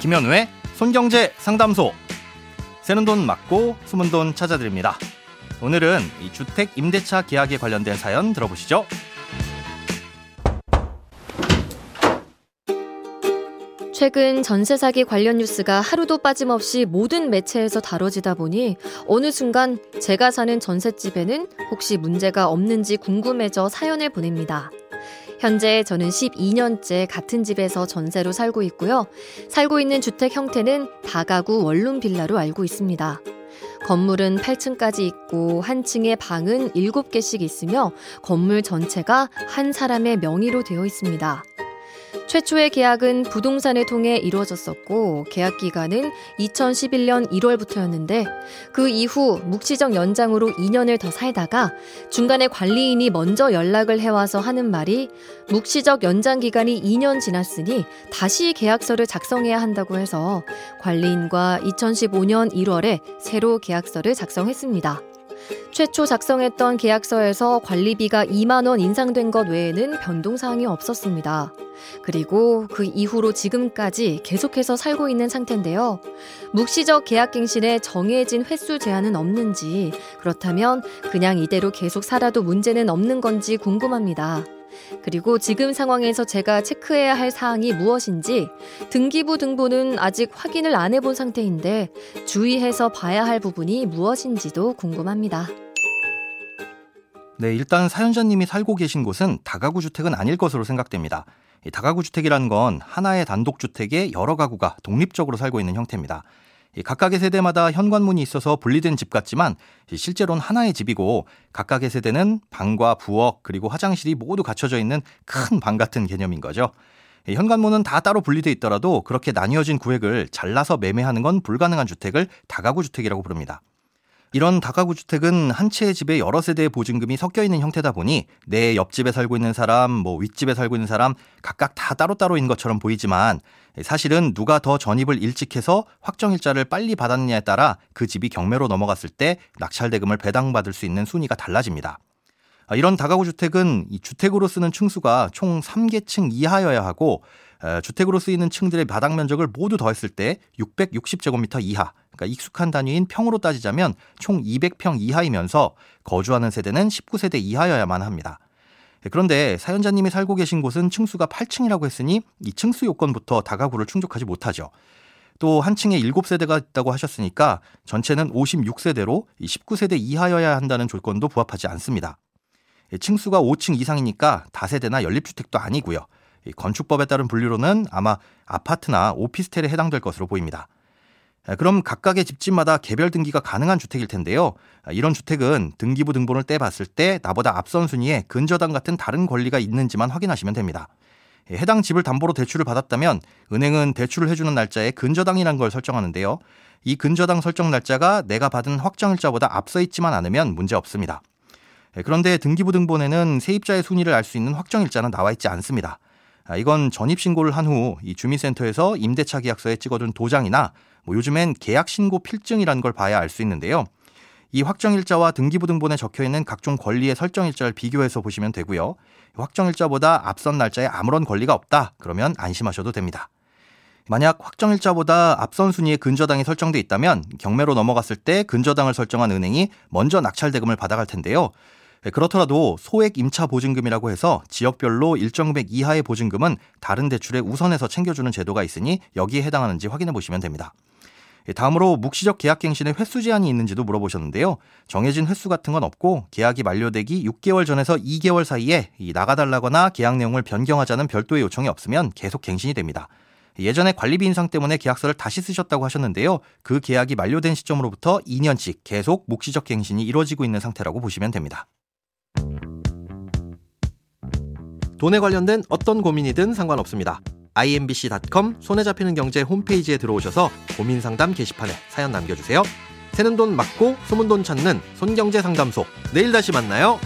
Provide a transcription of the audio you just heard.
김현우의 손경제 상담소. 새는 돈 맞고 숨은 돈 찾아드립니다. 오늘은 이 주택 임대차 계약에 관련된 사연 들어보시죠. 최근 전세 사기 관련 뉴스가 하루도 빠짐없이 모든 매체에서 다뤄지다 보니 어느 순간 제가 사는 전셋집에는 혹시 문제가 없는지 궁금해져 사연을 보냅니다. 현재 저는 12년째 같은 집에서 전세로 살고 있고요. 살고 있는 주택 형태는 다가구 원룸 빌라로 알고 있습니다. 건물은 8층까지 있고 한 층에 방은 7개씩 있으며 건물 전체가 한 사람의 명의로 되어 있습니다. 최초의 계약은 부동산을 통해 이루어졌었고 계약 기간은 2011년 1월부터였는데 그 이후 묵시적 연장으로 2년을 더 살다가 중간에 관리인이 먼저 연락을 해와서 하는 말이 묵시적 연장 기간이 2년 지났으니 다시 계약서를 작성해야 한다고 해서 관리인과 2015년 1월에 새로 계약서를 작성했습니다. 최초 작성했던 계약서에서 관리비가 2만 원 인상된 것 외에는 변동 사항이 없었습니다. 그리고 그 이후로 지금까지 계속해서 살고 있는 상태인데요. 묵시적 계약갱신에 정해진 횟수 제한은 없는지, 그렇다면 그냥 이대로 계속 살아도 문제는 없는 건지 궁금합니다. 그리고 지금 상황에서 제가 체크해야 할 사항이 무엇인지 등기부 등본은 아직 확인을 안 해본 상태인데 주의해서 봐야 할 부분이 무엇인지도 궁금합니다. 네, 일단 사연자님이 살고 계신 곳은 다가구 주택은 아닐 것으로 생각됩니다. 다가구 주택이라는 건 하나의 단독 주택에 여러 가구가 독립적으로 살고 있는 형태입니다. 각각의 세대마다 현관문이 있어서 분리된 집 같지만 실제로는 하나의 집이고 각각의 세대는 방과 부엌 그리고 화장실이 모두 갖춰져 있는 큰 방 같은 개념인 거죠. 현관문은 다 따로 분리돼 있더라도 그렇게 나뉘어진 구획을 잘라서 매매하는 건 불가능한 주택을 다가구 주택이라고 부릅니다. 이런 다가구 주택은 한 채의 집에 여러 세대의 보증금이 섞여 있는 형태다 보니 내 옆집에 살고 있는 사람, 뭐 윗집에 살고 있는 사람 각각 다 따로따로인 것처럼 보이지만 사실은 누가 더 전입을 일찍 해서 확정일자를 빨리 받았느냐에 따라 그 집이 경매로 넘어갔을 때 낙찰대금을 배당받을 수 있는 순위가 달라집니다. 이런 다가구 주택은 이 주택으로 쓰는 층수가 총 3개층 이하여야 하고 주택으로 쓰이는 층들의 바닥 면적을 모두 더했을 때 660제곱미터 이하, 그러니까 익숙한 단위인 평으로 따지자면 총 200평 이하이면서 거주하는 세대는 19세대 이하여야만 합니다. 그런데 사연자님이 살고 계신 곳은 층수가 8층이라고 했으니 이 층수 요건부터 다가구를 충족하지 못하죠. 또 한 층에 7세대가 있다고 하셨으니까 전체는 56세대로 19세대 이하여야 한다는 조건도 부합하지 않습니다. 층수가 5층 이상이니까 다세대나 연립주택도 아니고요. 건축법에 따른 분류로는 아마 아파트나 오피스텔에 해당될 것으로 보입니다. 그럼 각각의 집집마다 개별 등기가 가능한 주택일 텐데요. 이런 주택은 등기부 등본을 떼봤을 때 나보다 앞선 순위에 근저당 같은 다른 권리가 있는지만 확인하시면 됩니다. 해당 집을 담보로 대출을 받았다면 은행은 대출을 해주는 날짜에 근저당이란 걸 설정하는데요. 이 근저당 설정 날짜가 내가 받은 확정일자보다 앞서 있지만 않으면 문제 없습니다. 그런데 등기부 등본에는 세입자의 순위를 알 수 있는 확정일자는 나와 있지 않습니다. 아, 이건 전입 신고를 한 후 이 주민센터에서 임대차 계약서에 찍어둔 도장이나 뭐 요즘엔 계약 신고 필증이라는 걸 봐야 알 수 있는데요. 이 확정일자와 등기부등본에 적혀 있는 각종 권리의 설정일자를 비교해서 보시면 되고요. 확정일자보다 앞선 날짜에 아무런 권리가 없다. 그러면 안심하셔도 됩니다. 만약 확정일자보다 앞선 순위에 근저당이 설정돼 있다면 경매로 넘어갔을 때 근저당을 설정한 은행이 먼저 낙찰대금을 받아갈 텐데요. 네, 그렇더라도 소액 임차 보증금이라고 해서 지역별로 일정 금액 이하의 보증금은 다른 대출에 우선해서 챙겨주는 제도가 있으니 여기에 해당하는지 확인해 보시면 됩니다. 예, 다음으로 묵시적 계약갱신에 횟수 제한이 있는지도 물어보셨는데요. 정해진 횟수 같은 건 없고 계약이 만료되기 6개월 전에서 2개월 사이에 나가달라거나 계약 내용을 변경하자는 별도의 요청이 없으면 계속 갱신이 됩니다. 예전에 관리비 인상 때문에 계약서를 다시 쓰셨다고 하셨는데요. 그 계약이 만료된 시점으로부터 2년씩 계속 묵시적 갱신이 이루어지고 있는 상태라고 보시면 됩니다. 돈에 관련된 어떤 고민이든 상관없습니다. imbc.com 손에 잡히는 경제 홈페이지에 들어오셔서 고민 상담 게시판에 사연 남겨주세요. 새는 돈 맞고 소문 돈 찾는 손경제 상담소. 내일 다시 만나요.